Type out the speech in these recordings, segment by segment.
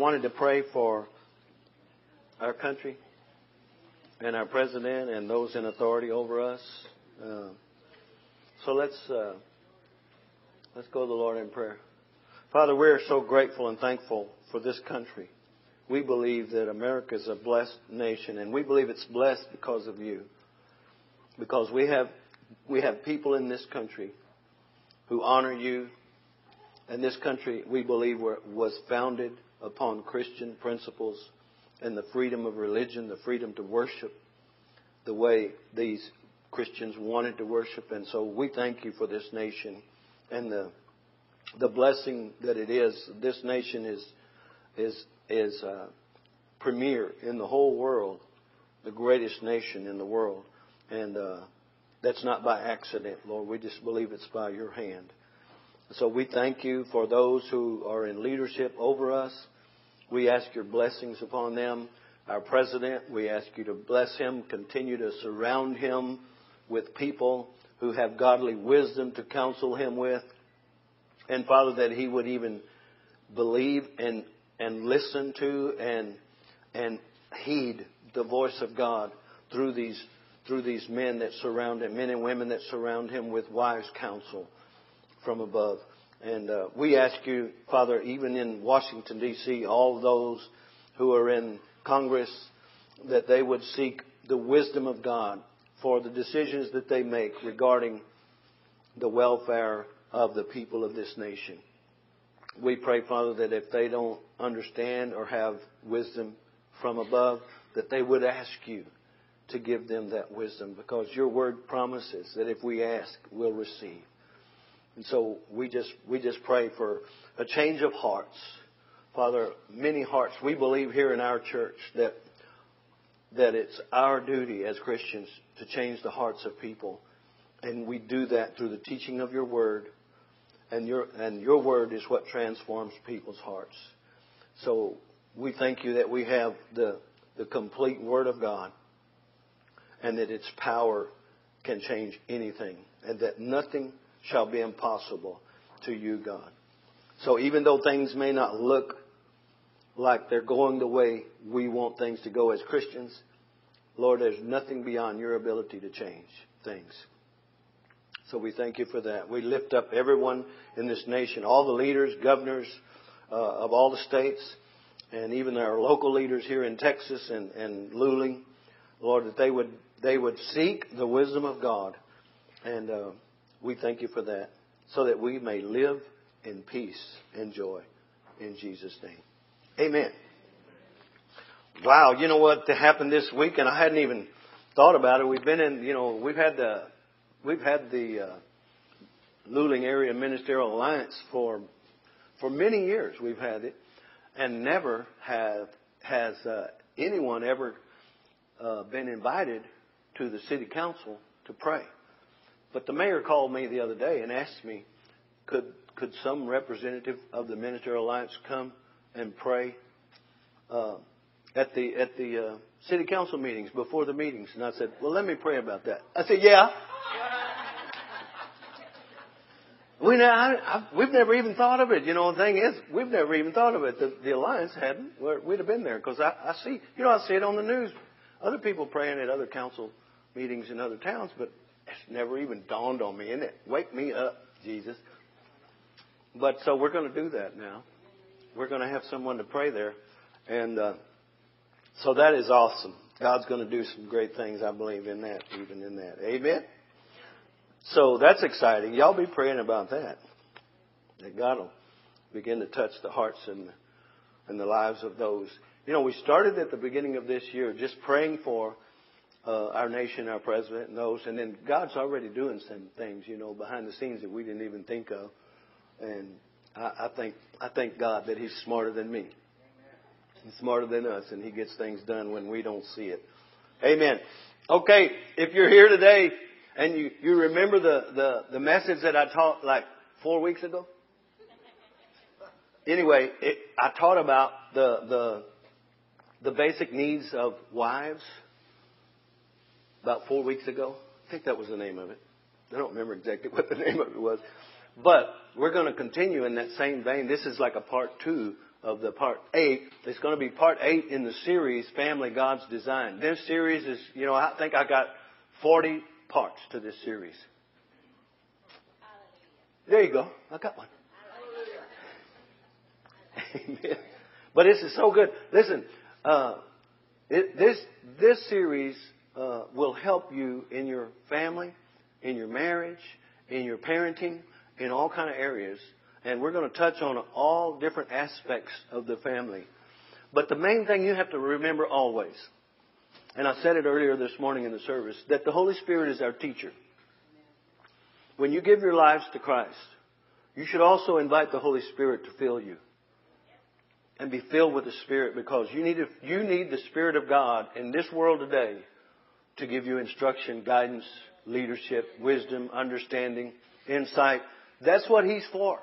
wanted to pray for our country and our president and those in authority over us. Uh, so let's uh, let's go to the Lord in prayer. Father, we are so grateful and thankful for this country. We believe that America is a blessed nation, and we believe it's blessed because of you. Because we have we have people in this country who honor you, and this country we believe was founded upon Christian principles and the freedom of religion, the freedom to worship the way these Christians wanted to worship. And so we thank you for this nation and the the blessing that it is. This nation is is is uh, premier in the whole world, the greatest nation in the world, and uh, that's not by accident, Lord. We just believe it's by your hand. So we thank you for those who are in leadership over us. We ask your blessings upon them. Our president, we ask you to bless him, continue to surround him with people who have godly wisdom to counsel him with. And Father, that he would even believe and, and listen to and, and heed the voice of God through these, through these men that surround him, men and women that surround him with wise counsel from above. And uh, we ask you, Father, even in Washington, D.C., all those who are in Congress, that they would seek the wisdom of God for the decisions that they make regarding the welfare of the people of this nation. We pray, Father, that if they don't understand or have wisdom from above, that they would ask you to give them that wisdom because your word promises that if we ask, we'll receive. And so we just, we just pray for a change of hearts. Father, many hearts. We believe here in our church that, that it's our duty as Christians to change the hearts of people. And we do that through the teaching of your word. And your, and your word is what transforms people's hearts. So we thank you that we have the, the complete word of God and that its power can change anything and that nothing shall be impossible to you, God. So even though things may not look like they're going the way we want things to go as Christians, Lord, there's nothing beyond your ability to change things. So we thank you for that. We lift up everyone in this nation, all the leaders, governors uh, of all the states, and even our local leaders here in Texas and, and Luling, Lord, that they would they would seek the wisdom of God and uh, we thank you for that so that we may live in peace and joy in Jesus' name. Amen. Wow, you know what happened this week, and I hadn't even thought about it. We've been in, you know, we've had the, we've had the uh, Luling Area Ministerial Alliance for for many years. We've had it, and never have has uh, anyone ever uh, been invited to the city council to pray. But the mayor called me the other day and asked me, could, could some representative of the Ministerial Alliance come and pray uh, at the, at the uh, city council meetings, before the meetings? And I said, well, let me pray about that. I said, yeah. We know, I, I, we've never even thought of it. You know, the thing is, we've never even thought of it. The, the alliance hadn't. We'd have been there because I, I see, you know, I see it on the news. Other people praying at other council meetings in other towns, but it's never even dawned on me, and it wake me up, Jesus. But so we're going to do that now. We're going to have someone to pray there, and uh, so that is awesome. God's going to do some great things, I believe, in that, even in that. Amen. So that's exciting. Y'all be praying about that. That God will begin to touch the hearts and and the lives of those. You know, we started at the beginning of this year just praying for uh, our nation, our president, those. And then God's already doing some things, you know, behind the scenes that we didn't even think of. And I, I think I thank God that He's smarter than me. He's smarter than us, and He gets things done when we don't see it. Amen. Okay, if you're here today and you, you remember the, the, the message that I taught like four weeks ago? Anyway, it, I taught about the, the, the basic needs of wives about four weeks ago. I think that was the name of it. I don't remember exactly what the name of it was. But we're going to continue in that same vein. This is like a part two of the part eight. It's going to be part eight in the series, Family God's Design. This series is, you know, I think I got 40 parts to this series. There you go. I got one. Amen. But this is so good. Listen, uh, it, this this series uh, will help you in your family, in your marriage, in your parenting, in all kind of areas. And we're going to touch on all different aspects of the family. But the main thing you have to remember always, and I said it earlier this morning in the service, that the Holy Spirit is our teacher. When you give your lives to Christ, you should also invite the Holy Spirit to fill you and be filled with the Spirit because you need, you need the Spirit of God in this world today to give you instruction, guidance, leadership, wisdom, understanding, insight. That's what He's for.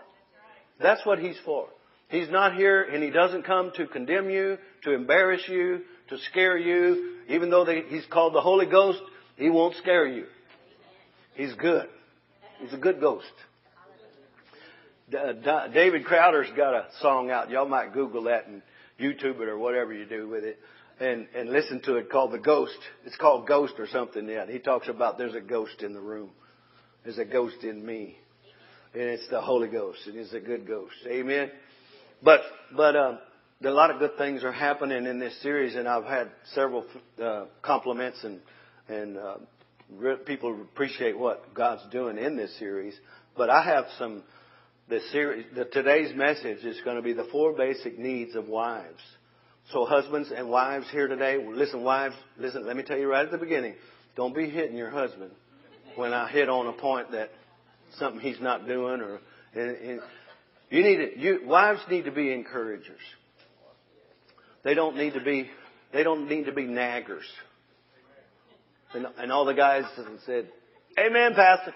That's what He's for. He's not here and He doesn't come to condemn you, to embarrass you, to scare you. Even though they, He's called the Holy Ghost, He won't scare you. He's good. He's a good ghost. David Crowder's got a song out. Y'all might Google that and YouTube it or whatever you do with it and, and listen to it called The Ghost. It's called Ghost or something yet. He talks about there's a ghost in the room. There's a ghost in me. And it's the Holy Ghost. It is a good ghost. Amen. But, but, um, a lot of good things are happening in this series and I've had several, uh, compliments and, and, uh, people appreciate what God's doing in this series. But I have some, the series, the, today's message is going to be the four basic needs of wives. So husbands and wives here today, listen, wives, listen, let me tell you right at the beginning, don't be hitting your husband when I hit on a point that something he's not doing or, and, and you need to, you, wives need to be encouragers. They don't need to be, they don't need to be naggers. And, and all the guys said, Amen, Pastor.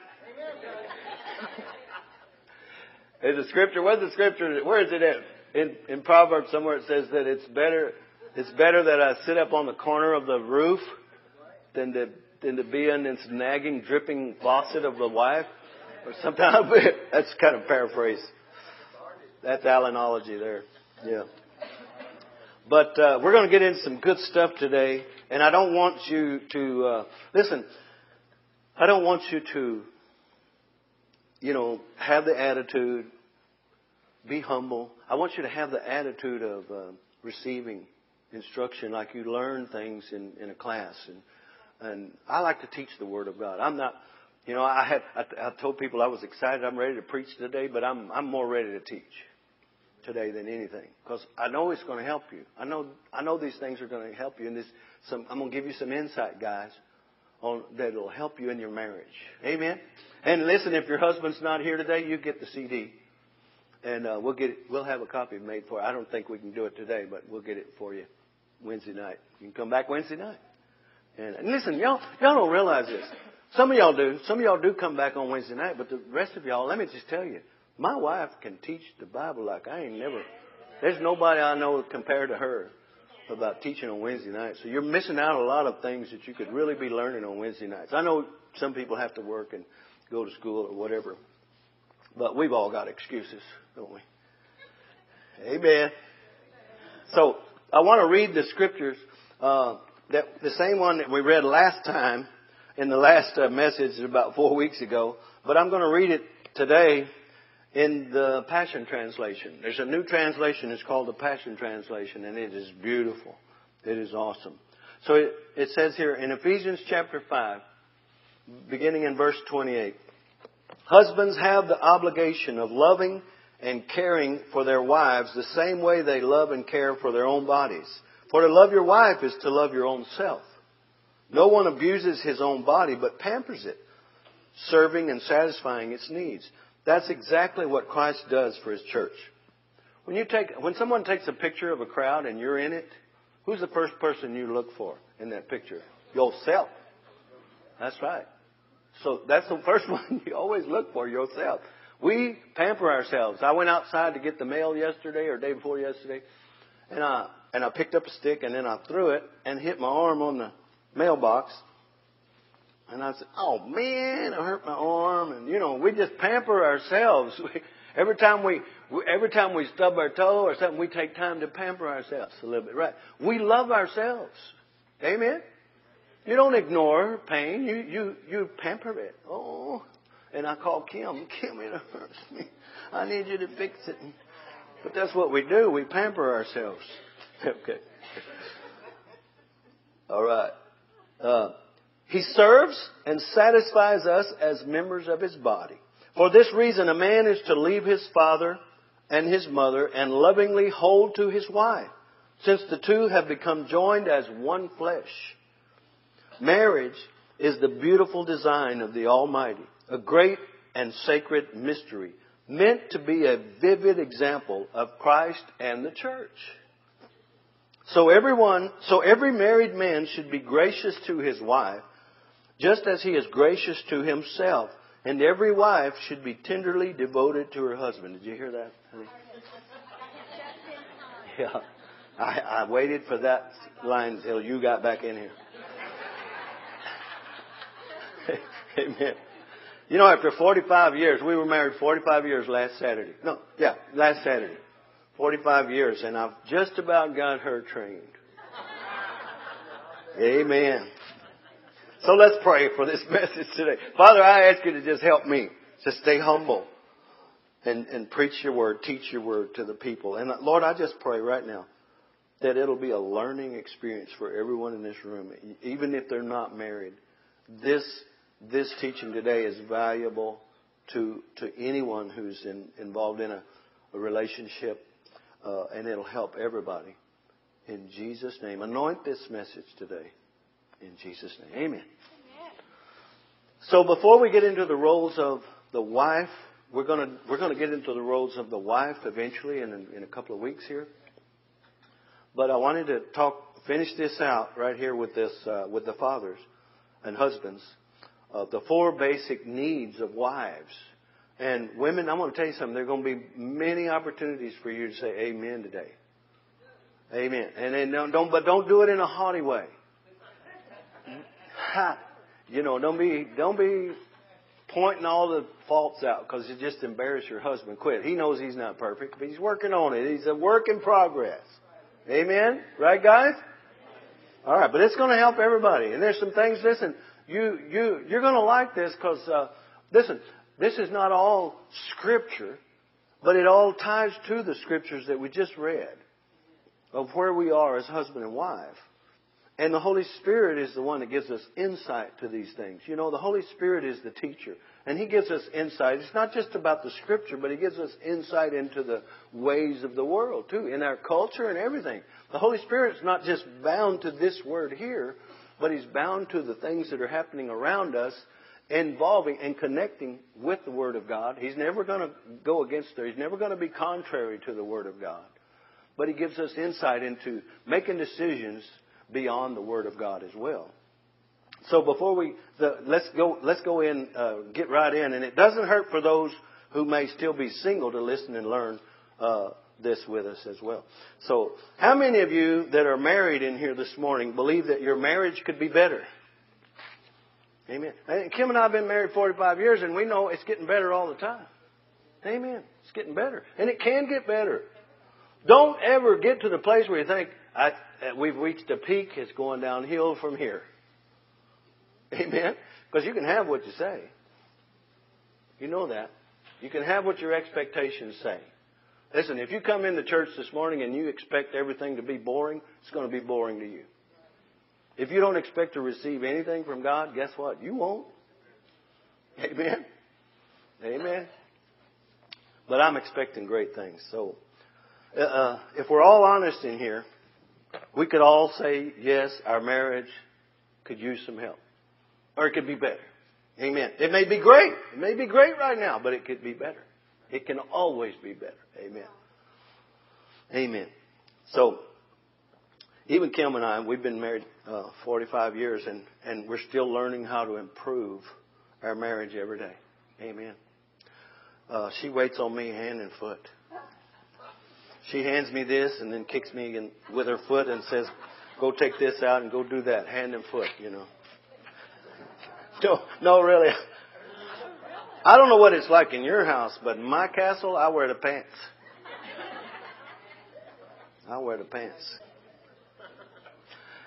Is the scripture, where's the scripture, where is it at? In, in Proverbs somewhere it says that it's better it's better that I sit up on the corner of the roof than to than to be in this nagging, dripping faucet of the wife. Or sometimes that's kind of paraphrase. That's Allenology there. Yeah. But uh, we're going to get into some good stuff today, and I don't want you to uh, listen. I don't want you to, you know, have the attitude be humble. I want you to have the attitude of uh, receiving instruction like you learn things in, in a class. And, and I like to teach the Word of God. I'm not, you know, I had, I, I told people I was excited. I'm ready to preach today, but I'm, I'm more ready to teach today than anything because I know it's going to help you. I know, I know these things are going to help you. And this, some, I'm going to give you some insight, guys, on that will help you in your marriage. Amen. And listen, if your husband's not here today, you get the CD and uh, we'll get it, we'll have a copy made for. You. I don't think we can do it today, but we'll get it for you Wednesday night. You can come back Wednesday night. And, and listen, y'all y'all don't realize this. Some of y'all do. Some of y'all do come back on Wednesday night, but the rest of y'all, let me just tell you, my wife can teach the Bible like I ain't never. There's nobody I know compared to her about teaching on Wednesday nights. So you're missing out a lot of things that you could really be learning on Wednesday nights. I know some people have to work and go to school or whatever, but we've all got excuses don't we? Amen. So I want to read the scriptures, uh, that the same one that we read last time in the last uh, message about four weeks ago, but I'm going to read it today in the Passion Translation. There's a new translation. It's called the Passion Translation, and it is beautiful. It is awesome. So it, it says here in Ephesians chapter 5, beginning in verse 28, Husbands have the obligation of loving and caring for their wives the same way they love and care for their own bodies. For to love your wife is to love your own self. No one abuses his own body, but pampers it, serving and satisfying its needs. That's exactly what Christ does for his church. When you take, when someone takes a picture of a crowd and you're in it, who's the first person you look for in that picture? Yourself. That's right. So that's the first one you always look for, yourself. We pamper ourselves. I went outside to get the mail yesterday or day before yesterday, and I and I picked up a stick and then I threw it and hit my arm on the mailbox. And I said, "Oh man, I hurt my arm." And you know, we just pamper ourselves. Every time we, every time we stub our toe or something, we take time to pamper ourselves a little bit, right? We love ourselves. Amen? You don't ignore pain. You, you, you pamper it. Oh, and I call Kim. Kim, it hurts me. I need you to fix it. But that's what we do. We pamper ourselves. okay. All right. Uh, he serves and satisfies us as members of his body. For this reason, a man is to leave his father and his mother and lovingly hold to his wife, since the two have become joined as one flesh. Marriage is the beautiful design of the Almighty, a great and sacred mystery, meant to be a vivid example of Christ and the church. So everyone, so every married man should be gracious to his wife, just as he is gracious to himself. And every wife should be tenderly devoted to her husband. Did you hear that? Yeah. I, I waited for that line until you got back in here. Amen. You know, after 45 years, we were married 45 years last Saturday. No, yeah, last Saturday. 45 years, and I've just about got her trained. Amen. So let's pray for this message today. Father, I ask you to just help me to stay humble and, and preach your word, teach your word to the people. And Lord, I just pray right now that it'll be a learning experience for everyone in this room, even if they're not married. This this teaching today is valuable to to anyone who's in, involved in a, a relationship, uh, and it'll help everybody. In Jesus' name, anoint this message today. In Jesus' name, Amen. Amen. So before we get into the roles of the wife, we're going to we're to get into the roles of the wife eventually in in a couple of weeks here. But I wanted to talk finish this out right here with this uh, with the fathers and husbands uh, the four basic needs of wives. And women, I'm going to tell you something. There are going to be many opportunities for you to say amen today. Amen. And then don't, don't but don't do it in a haughty way. You know, don't be don't be pointing all the faults out because you just embarrass your husband. Quit. He knows he's not perfect, but he's working on it. He's a work in progress. Amen. Right, guys? All right, but it's going to help everybody. And there's some things. Listen, you, you, you're going to like this because, uh, listen, this is not all scripture, but it all ties to the scriptures that we just read of where we are as husband and wife. And the Holy Spirit is the one that gives us insight to these things. You know, the Holy Spirit is the teacher. And He gives us insight. It's not just about the Scripture, but He gives us insight into the ways of the world, too, in our culture and everything. The Holy Spirit's not just bound to this word here, but he's bound to the things that are happening around us, involving and connecting with the Word of God. He's never going to go against it. He's never going to be contrary to the Word of God. But he gives us insight into making decisions beyond the Word of God as well. So before we the, let's go let's go in uh, get right in, and it doesn't hurt for those who may still be single to listen and learn uh, this with us as well. So, how many of you that are married in here this morning believe that your marriage could be better? Amen. Kim and I have been married 45 years, and we know it's getting better all the time. Amen. It's getting better, and it can get better. Don't ever get to the place where you think I, uh, we've reached a peak. It's going downhill from here. Amen. Because you can have what you say. You know that. You can have what your expectations say. Listen, if you come into church this morning and you expect everything to be boring, it's going to be boring to you. If you don't expect to receive anything from God, guess what? You won't. Amen. Amen. But I'm expecting great things. So, uh, uh, if we're all honest in here, we could all say, yes, our marriage could use some help. Or it could be better. Amen. It may be great. It may be great right now, but it could be better. It can always be better. Amen. Amen. So, even Kim and I, we've been married uh, 45 years, and, and we're still learning how to improve our marriage every day. Amen. Uh, she waits on me hand and foot. She hands me this and then kicks me in, with her foot and says, "Go take this out and go do that, hand and foot." You know. No, no, really. I don't know what it's like in your house, but in my castle, I wear the pants. I wear the pants.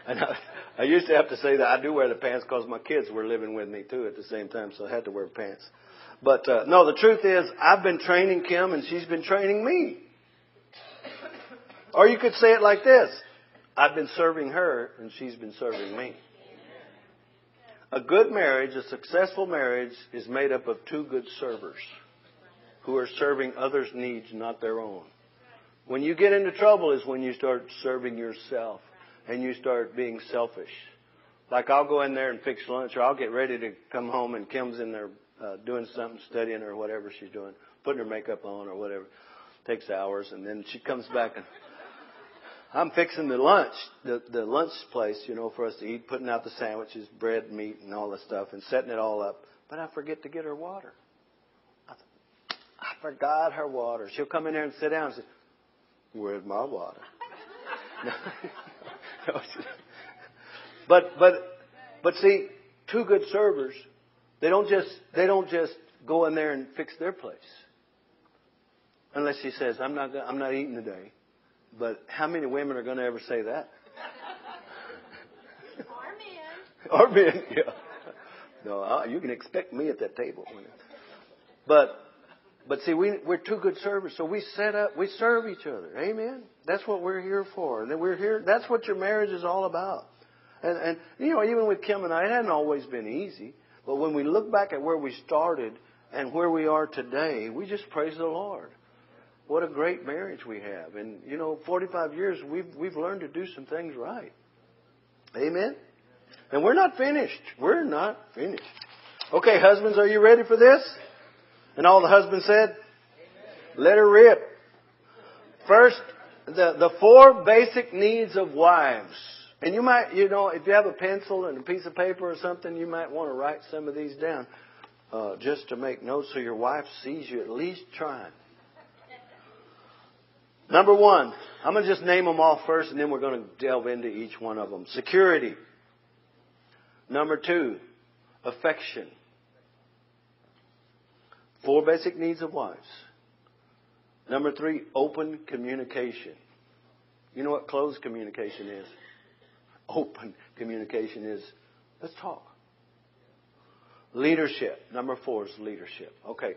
And I, I used to have to say that I do wear the pants because my kids were living with me too at the same time, so I had to wear pants. But uh, no, the truth is, I've been training Kim, and she's been training me. Or you could say it like this: I've been serving her, and she's been serving me. A good marriage, a successful marriage, is made up of two good servers who are serving others' needs, not their own. When you get into trouble is when you start serving yourself and you start being selfish. Like I'll go in there and fix lunch, or I'll get ready to come home, and Kim's in there uh, doing something, studying or whatever she's doing, putting her makeup on or whatever. Takes hours, and then she comes back and I'm fixing the lunch, the, the lunch place, you know, for us to eat, putting out the sandwiches, bread, meat, and all the stuff, and setting it all up. But I forget to get her water. I, I forgot her water. She'll come in there and sit down and say, "Where's my water?" but but but see, two good servers, they don't just they don't just go in there and fix their place. Unless she says, "I'm not I'm not eating today." But how many women are going to ever say that? Or or men. men, yeah. No, you can expect me at that table. But, but see, we, we're two good servers, so we set up, we serve each other. Amen. That's what we're here for. And we're here. That's what your marriage is all about. And, and you know, even with Kim and I, it hadn't always been easy. But when we look back at where we started and where we are today, we just praise the Lord. What a great marriage we have. And, you know, 45 years, we've, we've learned to do some things right. Amen? And we're not finished. We're not finished. Okay, husbands, are you ready for this? And all the husbands said, let her rip. First, the, the four basic needs of wives. And you might, you know, if you have a pencil and a piece of paper or something, you might want to write some of these down uh, just to make notes so your wife sees you at least trying. Number one, I'm going to just name them all first and then we're going to delve into each one of them. Security. Number two, affection. Four basic needs of wives. Number three, open communication. You know what closed communication is? Open communication is, let's talk. Leadership. Number four is leadership. Okay.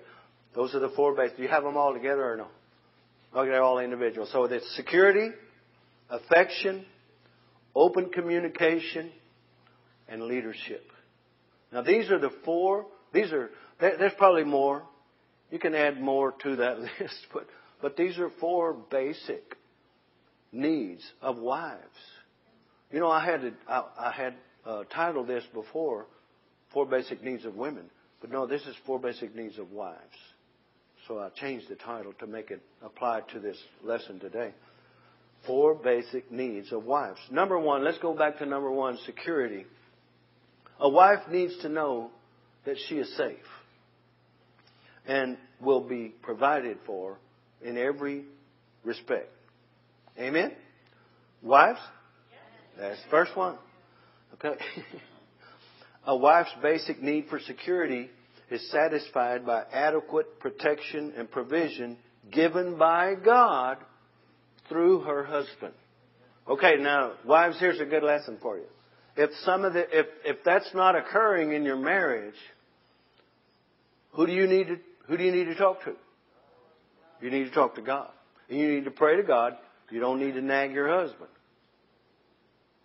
Those are the four basic. Do you have them all together or no? Okay, they're all individuals. So it's security, affection, open communication, and leadership. Now these are the four. These are there's probably more. You can add more to that list, but but these are four basic needs of wives. You know, I had to, I, I had uh, titled this before, four basic needs of women, but no, this is four basic needs of wives. So I changed the title to make it apply to this lesson today. Four basic needs of wives. Number one, let's go back to number one, security. A wife needs to know that she is safe and will be provided for in every respect. Amen? Wives? That's the first one. Okay. A wife's basic need for security is satisfied by adequate protection and provision given by God through her husband. Okay, now, wives, here's a good lesson for you. If some of the, if, if that's not occurring in your marriage, who do you need to, who do you need to talk to? You need to talk to God. And you need to pray to God. You don't need to nag your husband.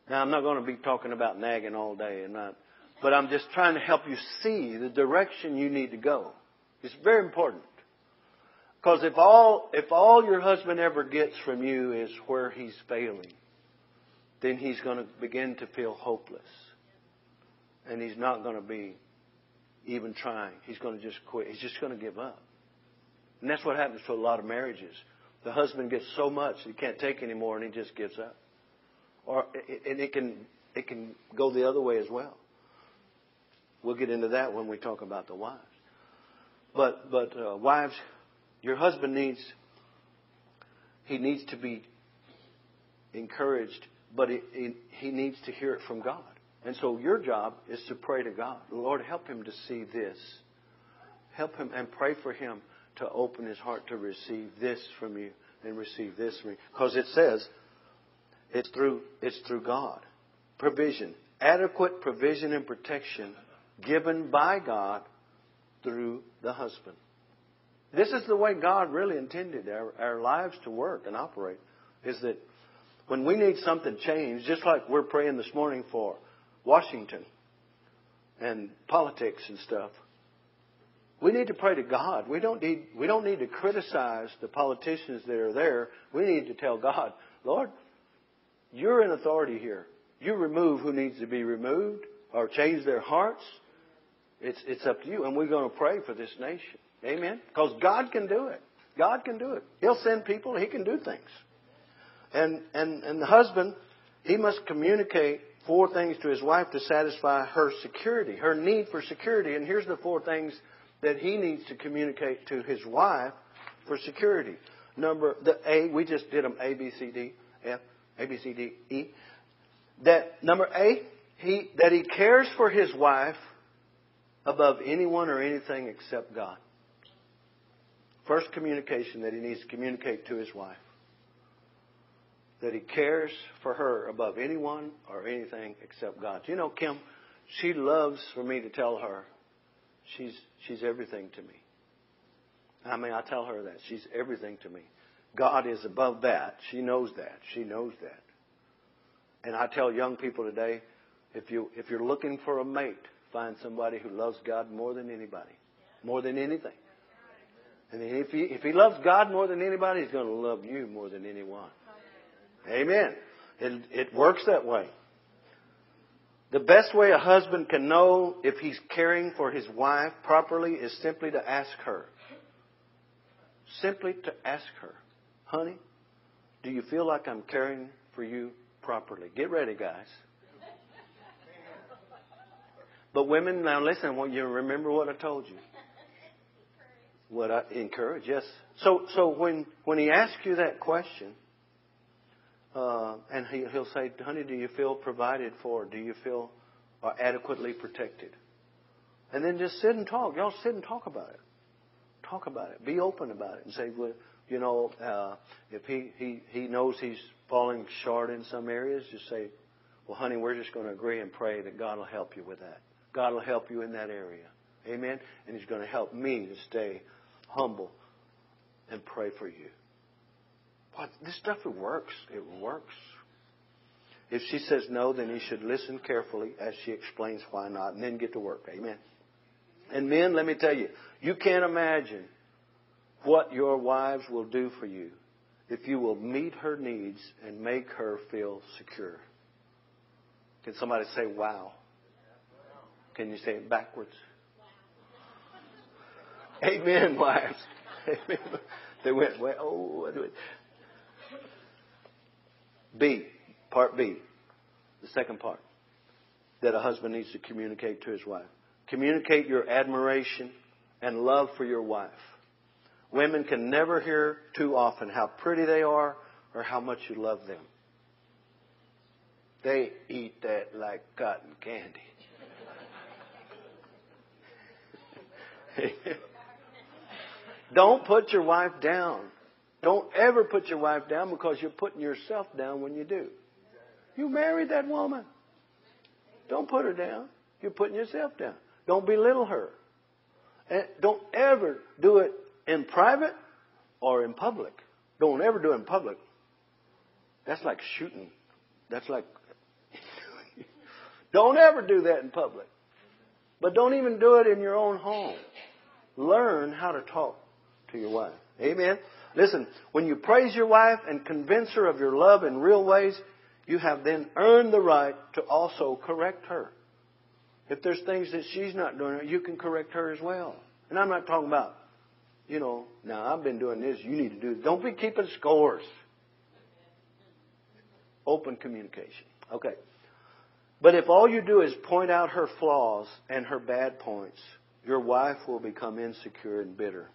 Now, I'm not going to be talking about nagging all day and not but I'm just trying to help you see the direction you need to go. It's very important. Because if all, if all your husband ever gets from you is where he's failing, then he's going to begin to feel hopeless. And he's not going to be even trying. He's going to just quit. He's just going to give up. And that's what happens to a lot of marriages. The husband gets so much he can't take anymore and he just gives up. Or, and it can, it can go the other way as well. We'll get into that when we talk about the wives. But but uh, wives, your husband needs he needs to be encouraged, but he, he, he needs to hear it from God. And so your job is to pray to God. Lord, help him to see this. Help him and pray for him to open his heart to receive this from you and receive this from you. Because it says it's through, it's through God. Provision. Adequate provision and protection given by God through the husband. This is the way God really intended our, our lives to work and operate. Is that when we need something changed, just like we're praying this morning for Washington and politics and stuff, we need to pray to God. We don't need, we don't need to criticize the politicians that are there. We need to tell God, Lord, you're in authority here. You remove who needs to be removed or change their hearts. It's, it's up to you. And we're going to pray for this nation. Amen? Because God can do it. God can do it. He'll send people. He can do things. And, and, and the husband, he must communicate four things to his wife to satisfy her security, her need for security. And here's the four things that he needs to communicate to his wife for security. Number the A, we just did them A, B, C, D, F, A, B, C, D, E. That number A, he that he cares for his wife above anyone or anything except God. First communication that he needs to communicate to his wife. That he cares for her above anyone or anything except God. You know, Kim, she loves for me to tell her she's she's everything to me. I mean, I tell her that. She's everything to me. God is above that. She knows that. She knows that. And I tell young people today, if you if you're looking for a mate, find somebody who loves God more than anybody, more than anything. And if he if he loves God more than anybody, he's going to love you more than anyone. Amen. It it works that way. The best way a husband can know if he's caring for his wife properly is simply to ask her. Simply to ask her, honey, do you feel like I'm caring for you properly? Get ready, guys. But women, now listen, I want you to remember what I told you. What I encourage, yes. So, so when when he asks you that question, uh, and he, he'll say, honey, do you feel provided for? Do you feel uh, adequately protected? And then just sit and talk. Y'all sit and talk about it. Talk about it. Be open about it and say, well, you know, uh, if he, he, he knows he's falling short in some areas, just say, well, honey, we're just going to agree and pray that God will help you with that. God will help you in that area. Amen? And He's going to help me to stay humble and pray for you. What this stuff it works. It works. If she says no, then he should listen carefully as she explains why not, and then get to work. Amen. And men, let me tell you, you can't imagine what your wives will do for you if you will meet her needs and make her feel secure. Can somebody say wow? Can you say it backwards? Amen, wives. Amen. They went, well, oh, I do it. B, part B, the second part that a husband needs to communicate to his wife. Communicate your admiration and love for your wife. Women can never hear too often how pretty they are or how much you love them. They eat that like cotton candy. Don't put your wife down. Don't ever put your wife down because you're putting yourself down when you do. You married that woman. Don't put her down. You're putting yourself down. Don't belittle her. And don't ever do it in private or in public. Don't ever do it in public. That's like shooting. That's like. don't ever do that in public. But don't even do it in your own home. Learn how to talk to your wife. Amen. Listen, when you praise your wife and convince her of your love in real ways, you have then earned the right to also correct her. If there's things that she's not doing, you can correct her as well. And I'm not talking about, you know, now I've been doing this, you need to do this. Don't be keeping scores. Open communication. Okay. But if all you do is point out her flaws and her bad points, your wife will become insecure and bitter.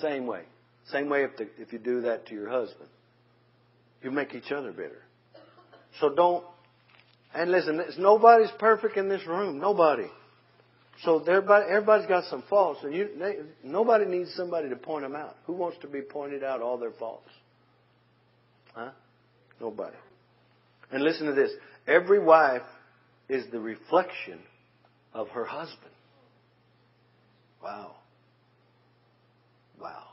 Same way. Same way if, the, if you do that to your husband. You make each other bitter. So don't, and listen, nobody's perfect in this room. Nobody. So everybody, everybody's got some faults, and you, they, nobody needs somebody to point them out. Who wants to be pointed out all their faults? Huh? Nobody. And listen to this. Every wife is the reflection of her husband. Wow. Wow.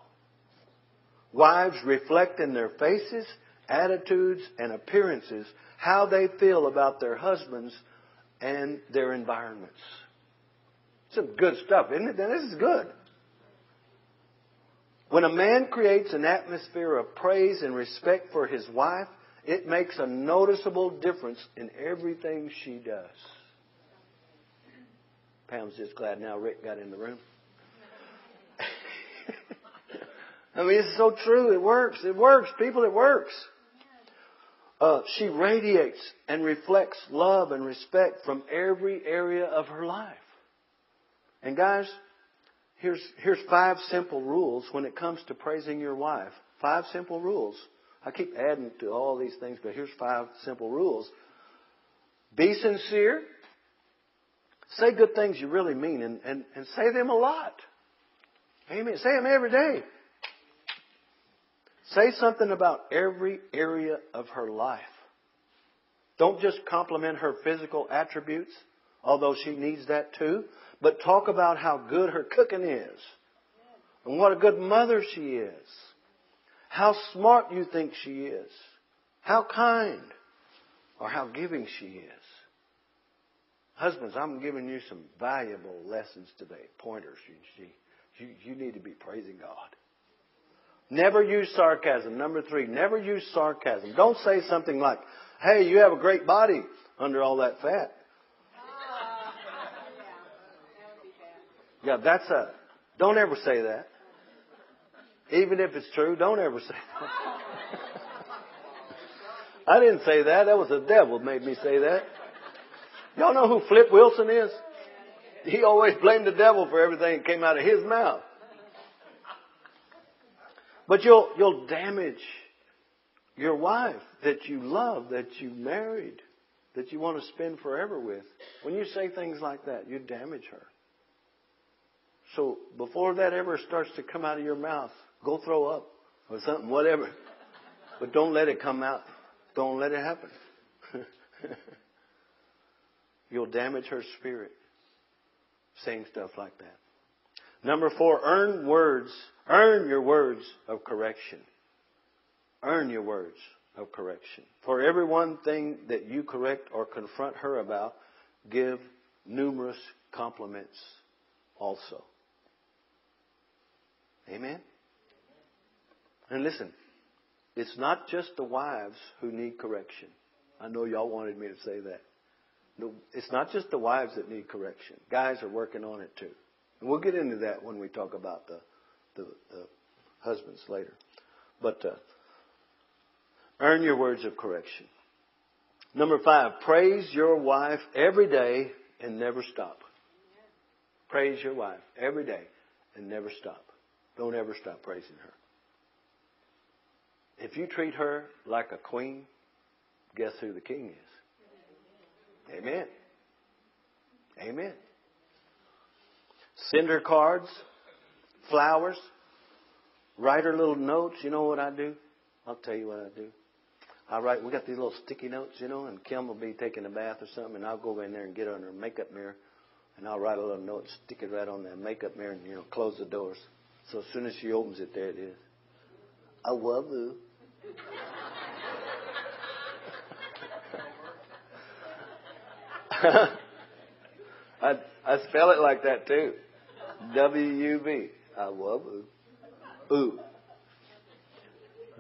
Wives reflect in their faces, attitudes, and appearances how they feel about their husbands and their environments. Some good stuff, isn't it? This is good. When a man creates an atmosphere of praise and respect for his wife, it makes a noticeable difference in everything she does. Pam's just glad now Rick got in the room. I mean, it's so true. It works. It works. People, it works. Uh, she radiates and reflects love and respect from every area of her life. And guys, here's, here's five simple rules when it comes to praising your wife. Five simple rules. I keep adding to all these things, but here's five simple rules. Be sincere. Say good things you really mean and, and, and say them a lot. Amen. Say them every day. Say something about every area of her life. Don't just compliment her physical attributes, although she needs that too, but talk about how good her cooking is and what a good mother she is, how smart you think she is, how kind or how giving she is. Husbands, I'm giving you some valuable lessons today, pointers. You, you, you need to be praising God. Never use sarcasm. Number three, never use sarcasm. Don't say something like, hey, you have a great body under all that fat. Yeah, that's a, don't ever say that. Even if it's true, don't ever say that. I didn't say that. That was the devil made me say that. Y'all know who Flip Wilson is? He always blamed the devil for everything that came out of his mouth. But you'll, you'll damage your wife that you love, that you married, that you want to spend forever with. When you say things like that, you damage her. So before that ever starts to come out of your mouth, go throw up or something, whatever. But don't let it come out. Don't let it happen. You'll damage her spirit saying stuff like that. Number four, earn words Earn your words of correction. Earn your words of correction. For every one thing that you correct or confront her about, give numerous compliments also. Amen? And listen, it's not just the wives who need correction. I know y'all wanted me to say that. It's not just the wives that need correction. Guys are working on it too. And we'll get into that when we talk about the the, the husbands later. But uh, earn your words of correction. Number five, praise your wife every day and never stop. Praise your wife every day and never stop. Don't ever stop praising her. If you treat her like a queen, guess who the king is? Amen. Amen. Send her cards flowers, write her little notes. You know what I do? I'll tell you what I do. I write. We got these little sticky notes, you know, and Kim will be taking a bath or something, and I'll go in there and get on her makeup mirror, and I'll write a little note, stick it right on that makeup mirror, and you know, close the doors. So as soon as she opens it, there it is. I love you. I I spell it like that too. W U B. I love ooh. Ooh.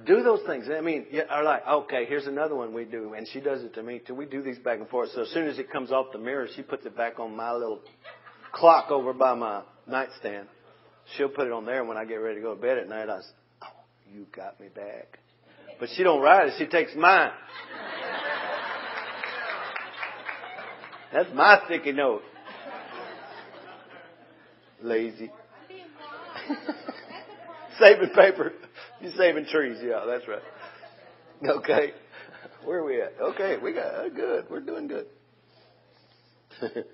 Do those things. I mean, are like, okay, here's another one we do, and she does it to me too. We do these back and forth. So as soon as it comes off the mirror, she puts it back on my little clock over by my nightstand. She'll put it on there, and when I get ready to go to bed at night, I say, oh, you got me back. But she don't write it. She takes mine. That's my sticky note. Lazy. saving paper. You're saving trees. Yeah, that's right. Okay. Where are we at? Okay, we got uh, good. We're doing good.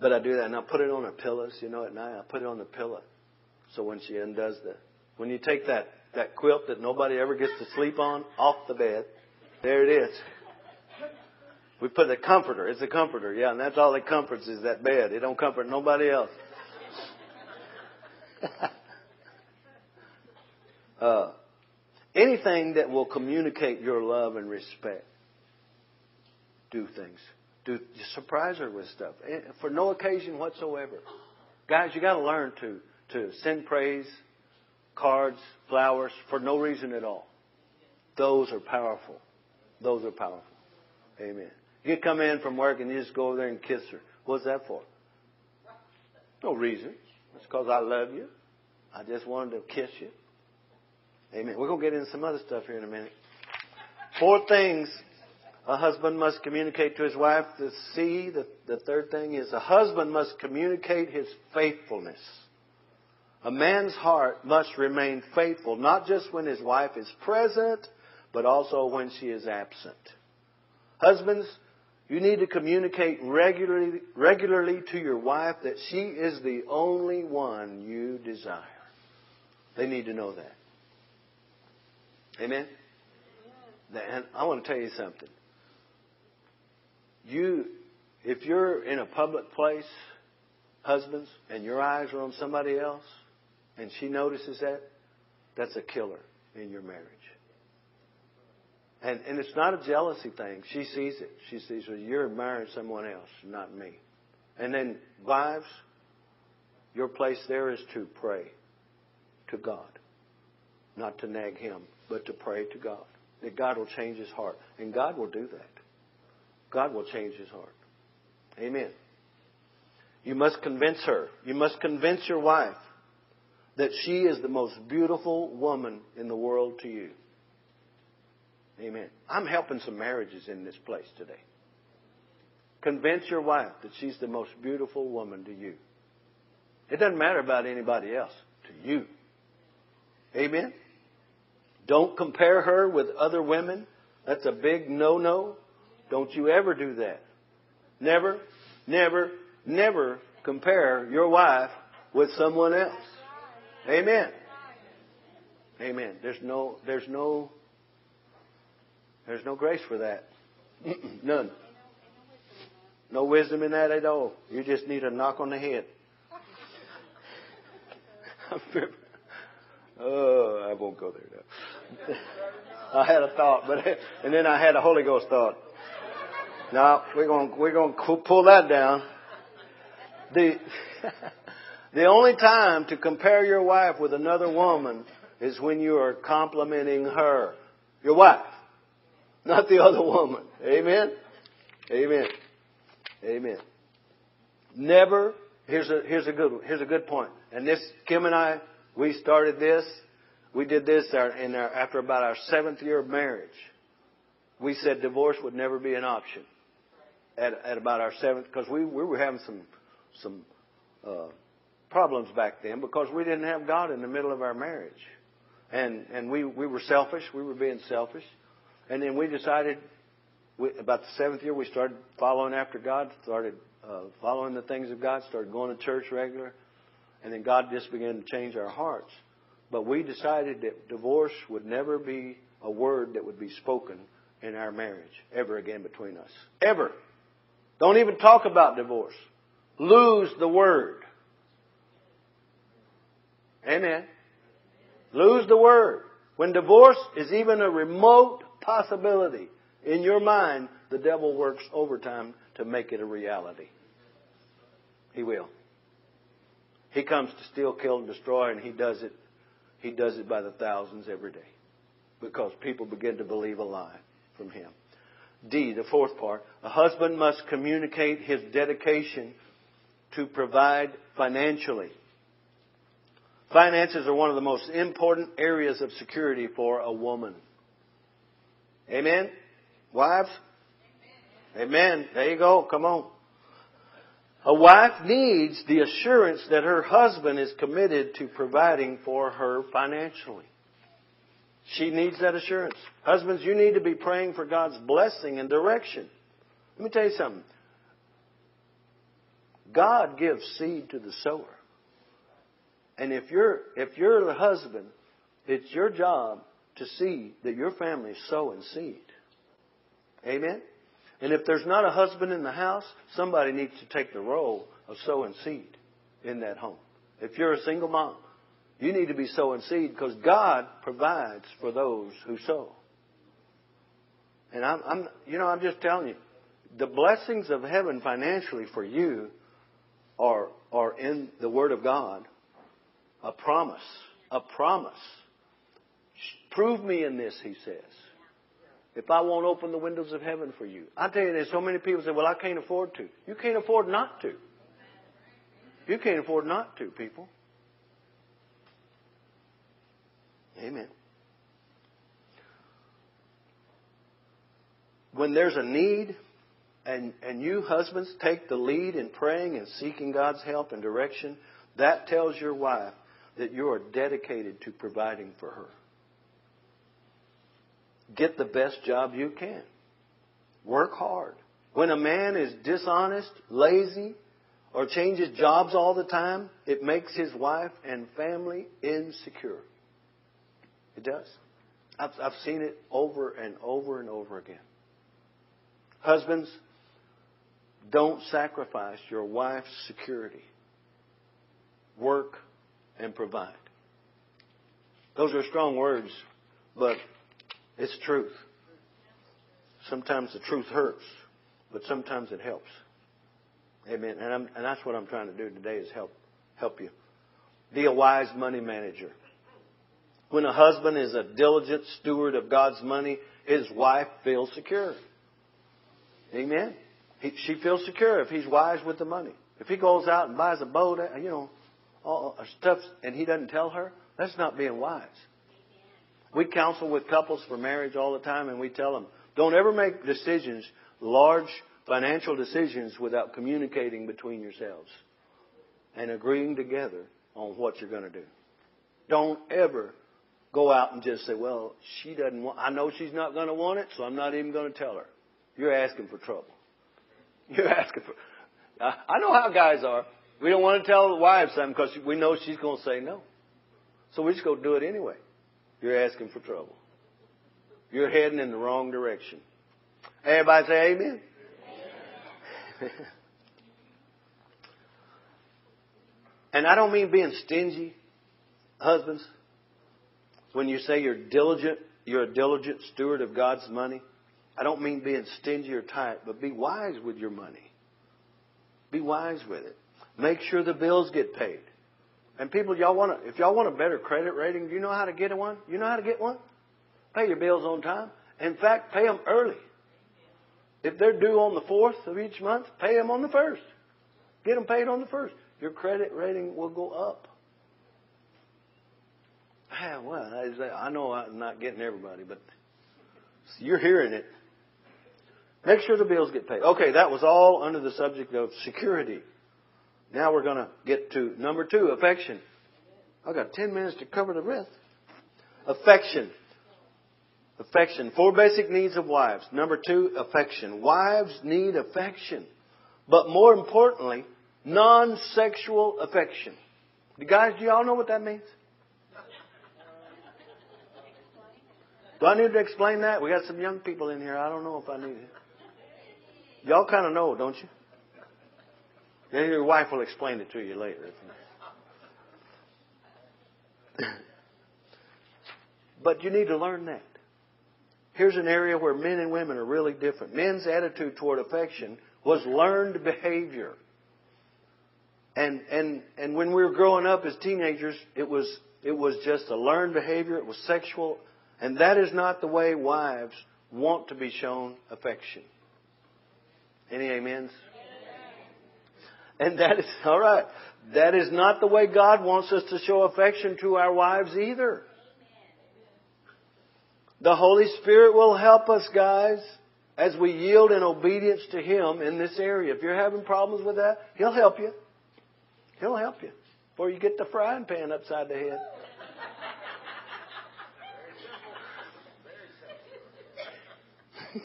But I do that and I put it on her pillows, you know, at night. I put it on the pillow. So when she undoes the, when you take that, that quilt that nobody ever gets to sleep on off the bed, there it is. We put a comforter. It's a comforter, yeah, and that's all it comforts is that bed. It don't comfort nobody else. uh, anything that will communicate your love and respect. Do things. Do surprise her with stuff eh, for no occasion whatsoever. Guys, you got to learn to to send praise, cards, flowers for no reason at all. Those are powerful. Those are powerful. Amen. You come in from work and you just go over there and kiss her. What's that for? No reason. It's because I love you. I just wanted to kiss you. Amen. We're going to get into some other stuff here in a minute. Four things a husband must communicate to his wife. The C, the, the third thing is a husband must communicate his faithfulness. A man's heart must remain faithful, not just when his wife is present, but also when she is absent. Husbands, you need to communicate regularly, regularly to your wife that she is the only one you desire. They need to know that. Amen? And I want to tell you something. You, if you're in a public place, husbands, and your eyes are on somebody else, and she notices that, that's a killer in your marriage. And, and it's not a jealousy thing. She sees it. She sees, well, you're admiring someone else, not me. And then, wives, your place there is to pray to God. Not to nag Him, but to pray to God. That God will change His heart. And God will do that. God will change His heart. Amen. You must convince her. You must convince your wife that she is the most beautiful woman in the world to you. Amen. I'm helping some marriages in this place today. Convince your wife that she's the most beautiful woman to you. It doesn't matter about anybody else, to you. Amen. Don't compare her with other women. That's a big no no. Don't you ever do that. Never, never, never compare your wife with someone else. Amen. Amen. There's no, there's no there's no grace for that. None. No wisdom in that at all. You just need a knock on the head. oh, I won't go there now. I had a thought, but and then I had a Holy Ghost thought. No, we're going we're going to pull that down. The the only time to compare your wife with another woman is when you are complimenting her, your wife not the other woman. Amen? Amen. Amen. Never, here's a, here's a good, here's a good point. And this, Kim and I, we started this, we did this in our, after about our seventh year of marriage. We said divorce would never be an option at, at about our seventh, because we, we were having some, some, uh, problems back then because we didn't have God in the middle of our marriage. And, and we, we were selfish. We were being selfish. And then we decided, we, about the seventh year, we started following after God, started uh, following the things of God, started going to church regular, and then God just began to change our hearts. But we decided that divorce would never be a word that would be spoken in our marriage ever again between us. Ever. Don't even talk about divorce. Lose the word. Amen. Lose the word. When divorce is even a remote possibility in your mind, the devil works overtime to make it a reality. He will. He comes to steal, kill, and destroy, and he does it. He does it by the thousands every day because people begin to believe a lie from him. D, the fourth part, a husband must communicate his dedication to provide financially. Finances are one of the most important areas of security for a woman. Amen? Wives? Amen. There you go. Come on. A wife needs the assurance that her husband is committed to providing for her financially. She needs that assurance. Husbands, you need to be praying for God's blessing and direction. Let me tell you something. God gives seed to the sower. And if you're if you're the husband, it's your job to see that your family is sowing seed. Amen? And if there's not a husband in the house, somebody needs to take the role of sowing seed in that home. If you're a single mom, you need to be sowing seed because God provides for those who sow. And I'm, I'm, you know, I'm just telling you, the blessings of heaven financially for you are, are in the Word of God. A promise. A promise. Prove me in this, he says. If I won't open the windows of heaven for you. I tell you, there's so many people say, well, I can't afford to. You can't afford not to. You can't afford not to, people. Amen. When there's a need, and, and you husbands take the lead in praying and seeking God's help and direction, that tells your wife that you are dedicated to providing for her. Get the best job you can. Work hard. When a man is dishonest, lazy, or changes jobs all the time, it makes his wife and family insecure. It does. I've, I've seen it over and over and over again. Husbands, don't sacrifice your wife's security. Work and provide. Those are strong words, but it's truth. Sometimes the truth hurts, but sometimes it helps. Amen. And, I'm, and that's what I'm trying to do today is help help you. Be a wise money manager. When a husband is a diligent steward of God's money, his wife feels secure. Amen. He, she feels secure if he's wise with the money. If he goes out and buys a boat, you know, all stuff, and he doesn't tell her, that's not being wise. We counsel with couples for marriage all the time, and we tell them, don't ever make decisions, large financial decisions, without communicating between yourselves and agreeing together on what you're going to do. Don't ever go out and just say, well, she doesn't want, I know she's not going to want it, so I'm not even going to tell her. You're asking for trouble. You're asking for, I know how guys are. We don't want to tell the wife something because we know she's going to say no. So we just go do it anyway. You're asking for trouble. You're heading in the wrong direction. Everybody say amen. amen. and I don't mean being stingy, husbands. When you say you're diligent, you're a diligent steward of God's money. I don't mean being stingy or tight, but be wise with your money. Be wise with it. Make sure the bills get paid. And people, y'all want to, if y'all want a better credit rating, do you know how to get one? You know how to get one? Pay your bills on time. In fact, pay them early. If they're due on the fourth of each month, pay them on the first. Get them paid on the first. Your credit rating will go up. Ah, well, I know I'm not getting everybody, but you're hearing it. Make sure the bills get paid. Okay, that was all under the subject of security. Now we're going to get to number two, affection. I've got 10 minutes to cover the rest. Affection. Affection. Four basic needs of wives. Number two, affection. Wives need affection. But more importantly, non-sexual affection. You guys, do y'all know what that means? Do I need to explain that? We got some young people in here. I don't know if I need it. Y'all kind of know, don't you? Then your wife will explain it to you later. but you need to learn that. Here's an area where men and women are really different. Men's attitude toward affection was learned behavior. And and and when we were growing up as teenagers, it was it was just a learned behavior. It was sexual, and that is not the way wives want to be shown affection. Any amens? And that is, alright, that is not the way God wants us to show affection to our wives either. The Holy Spirit will help us, guys, as we yield in obedience to Him in this area. If you're having problems with that, He'll help you. He'll help you before you get the frying pan upside the head.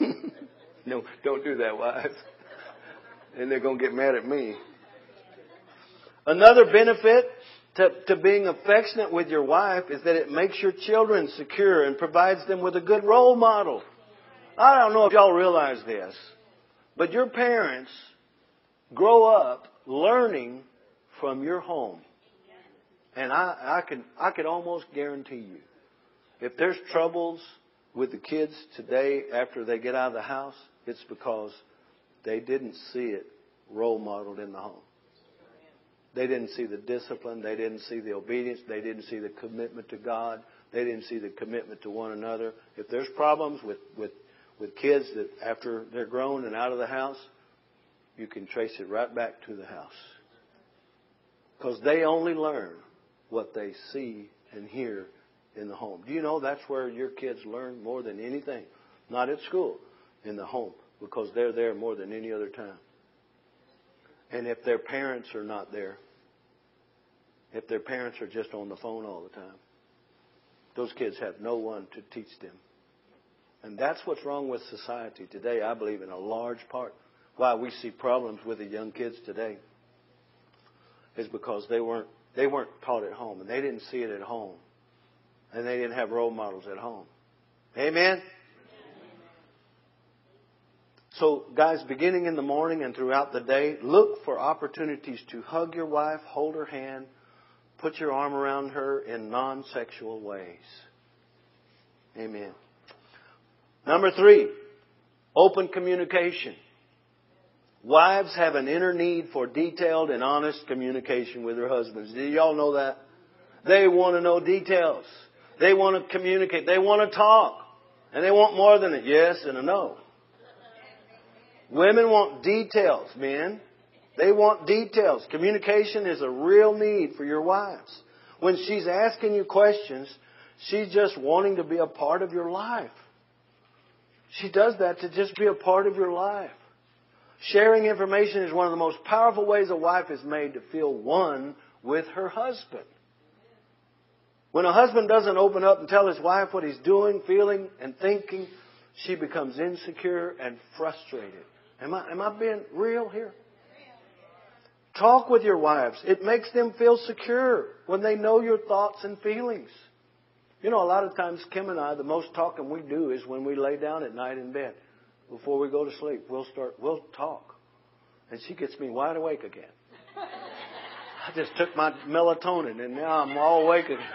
no, don't do that, wives. And they're going to get mad at me. Another benefit to, to being affectionate with your wife is that it makes your children secure and provides them with a good role model. I don't know if y'all realize this, but your parents grow up learning from your home. And I, I can I could almost guarantee you, if there's troubles with the kids today after they get out of the house, it's because they didn't see it role modeled in the home. They didn't see the discipline. They didn't see the obedience. They didn't see the commitment to God. They didn't see the commitment to one another. If there's problems with, with, with kids that after they're grown and out of the house, you can trace it right back to the house. Because they only learn what they see and hear in the home. Do you know that's where your kids learn more than anything? Not at school, in the home, because they're there more than any other time. And if their parents are not there, if their parents are just on the phone all the time, those kids have no one to teach them. And that's what's wrong with society today, I believe, in a large part. Why we see problems with the young kids today is because they weren't they weren't taught at home and they didn't see it at home. And they didn't have role models at home. Amen? So, guys, beginning in the morning and throughout the day, look for opportunities to hug your wife, hold her hand, put your arm around her in non sexual ways. Amen. Number three, open communication. Wives have an inner need for detailed and honest communication with their husbands. Do y'all know that? They want to know details. They want to communicate. They want to talk. And they want more than a yes and a no. Women want details, men. They want details. Communication is a real need for your wives. When she's asking you questions, she's just wanting to be a part of your life. She does that to just be a part of your life. Sharing information is one of the most powerful ways a wife is made to feel one with her husband. When a husband doesn't open up and tell his wife what he's doing, feeling, and thinking, she becomes insecure and frustrated. Am I, am I being real here? Talk with your wives. It makes them feel secure when they know your thoughts and feelings. You know, a lot of times Kim and I, the most talking we do is when we lay down at night in bed. Before we go to sleep, we'll start, we'll talk. And she gets me wide awake again. I just took my melatonin and now I'm all awake again.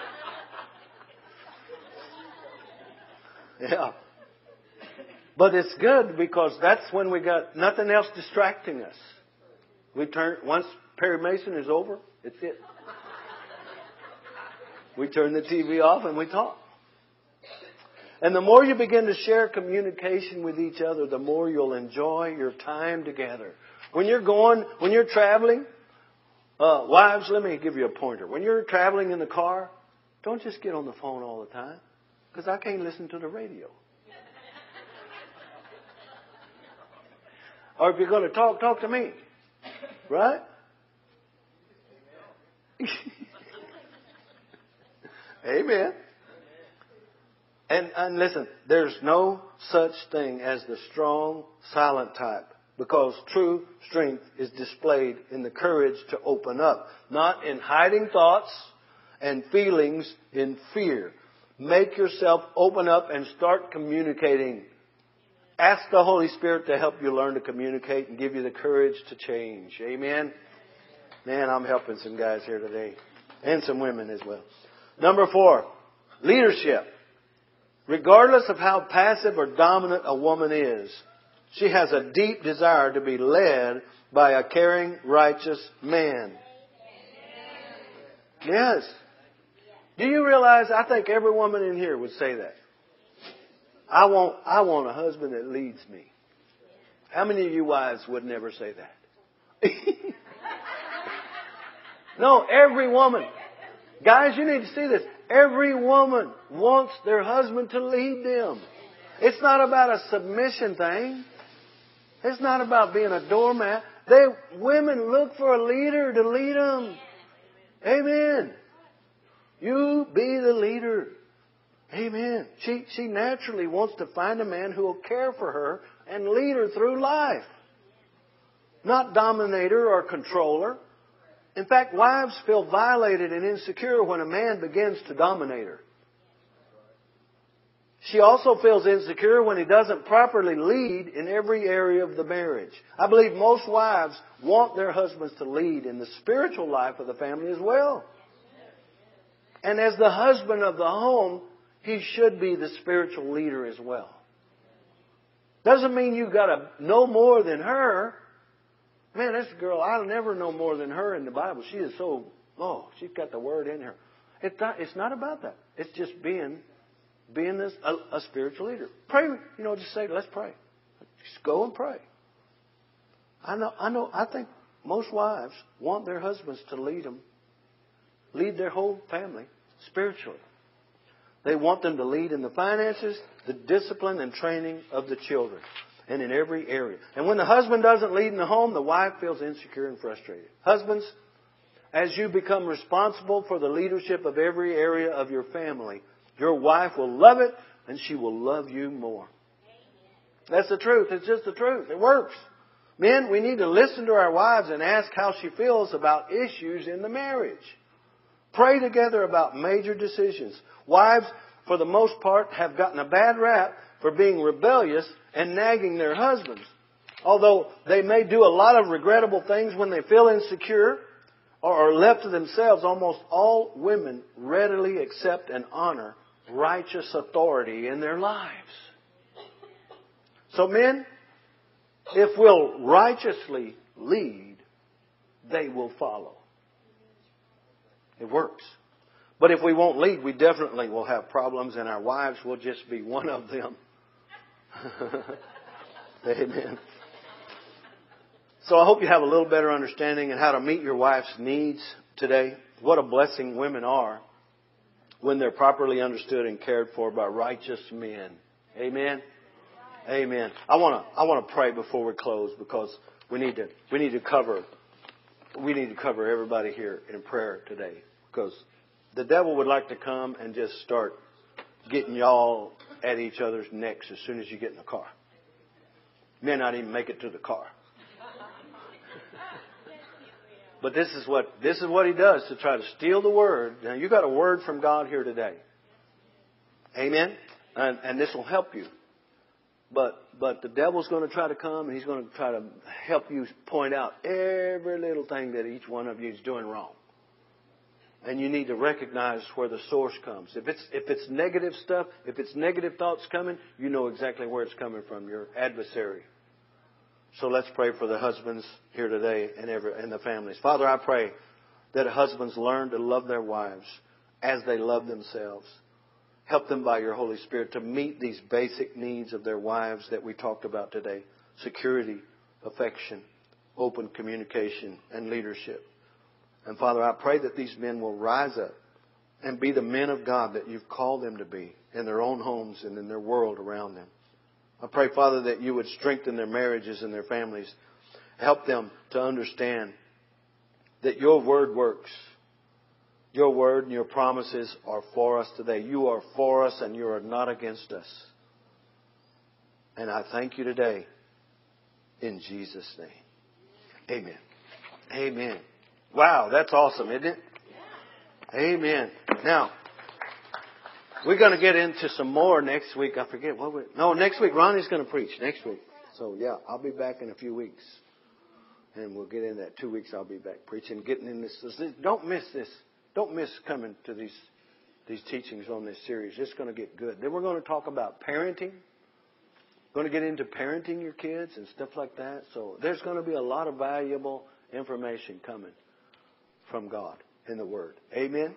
Yeah. But it's good because that's when we got nothing else distracting us. We turn, once Perry Mason is over, it's it. We turn the TV off and we talk. And the more you begin to share communication with each other, the more you'll enjoy your time together. When you're going, when you're traveling, uh, wives, let me give you a pointer. When you're traveling in the car, don't just get on the phone all the time, because I can't listen to the radio. Or if you're going to talk, talk to me. Right? Amen. And, and listen, there's no such thing as the strong, silent type because true strength is displayed in the courage to open up, not in hiding thoughts and feelings in fear. Make yourself open up and start communicating Ask the Holy Spirit to help you learn to communicate and give you the courage to change. Amen. Man, I'm helping some guys here today. And some women as well. Number four, leadership. Regardless of how passive or dominant a woman is, she has a deep desire to be led by a caring, righteous man. Yes. Do you realize I think every woman in here would say that? I want, I want a husband that leads me. How many of you wives would never say that? no, every woman. Guys, you need to see this. Every woman wants their husband to lead them. It's not about a submission thing. It's not about being a doormat. They, women look for a leader to lead them. Amen. You be the leader. Amen. She, she naturally wants to find a man who will care for her and lead her through life. Not dominator or controller. In fact, wives feel violated and insecure when a man begins to dominate her. She also feels insecure when he doesn't properly lead in every area of the marriage. I believe most wives want their husbands to lead in the spiritual life of the family as well. And as the husband of the home, he should be the spiritual leader as well. Doesn't mean you gotta know more than her. Man, this girl, I'll never know more than her in the Bible. She is so, oh, she's got the word in her. It's not, it's not about that. It's just being, being this, a, a spiritual leader. Pray, you know, just say, let's pray. Just go and pray. I know, I know, I think most wives want their husbands to lead them, lead their whole family spiritually. They want them to lead in the finances, the discipline and training of the children, and in every area. And when the husband doesn't lead in the home, the wife feels insecure and frustrated. Husbands, as you become responsible for the leadership of every area of your family, your wife will love it and she will love you more. That's the truth. It's just the truth. It works. Men, we need to listen to our wives and ask how she feels about issues in the marriage. Pray together about major decisions. Wives, for the most part, have gotten a bad rap for being rebellious and nagging their husbands. Although they may do a lot of regrettable things when they feel insecure or are left to themselves, almost all women readily accept and honor righteous authority in their lives. So men, if we'll righteously lead, they will follow. It works. But if we won't lead, we definitely will have problems, and our wives will just be one of them. Amen. So I hope you have a little better understanding of how to meet your wife's needs today. What a blessing women are when they're properly understood and cared for by righteous men. Amen. Amen. I want to I want to pray before we close because we need to we need to cover we need to cover everybody here in prayer today because the devil would like to come and just start getting y'all at each other's necks as soon as you get in the car. May not even make it to the car. but this is what this is what he does to try to steal the word. Now you got a word from God here today. Amen. And, and this will help you. But but the devil's going to try to come and he's going to try to help you point out every little thing that each one of you is doing wrong and you need to recognize where the source comes. If it's if it's negative stuff, if it's negative thoughts coming, you know exactly where it's coming from, your adversary. So let's pray for the husbands here today and every and the families. Father, I pray that husbands learn to love their wives as they love themselves. Help them by your Holy Spirit to meet these basic needs of their wives that we talked about today. Security, affection, open communication, and leadership. And Father, I pray that these men will rise up and be the men of God that you've called them to be in their own homes and in their world around them. I pray, Father, that you would strengthen their marriages and their families. Help them to understand that your word works. Your word and your promises are for us today. You are for us and you are not against us. And I thank you today in Jesus' name. Amen. Amen. Wow, that's awesome, isn't it? Amen. Now, we're going to get into some more next week. I forget what we. No, next week Ronnie's going to preach next week. So yeah, I'll be back in a few weeks, and we'll get in that two weeks. I'll be back preaching, getting in this. Don't miss this. Don't miss coming to these these teachings on this series. It's going to get good. Then we're going to talk about parenting. Going to get into parenting your kids and stuff like that. So there's going to be a lot of valuable information coming from God in the Word. Amen?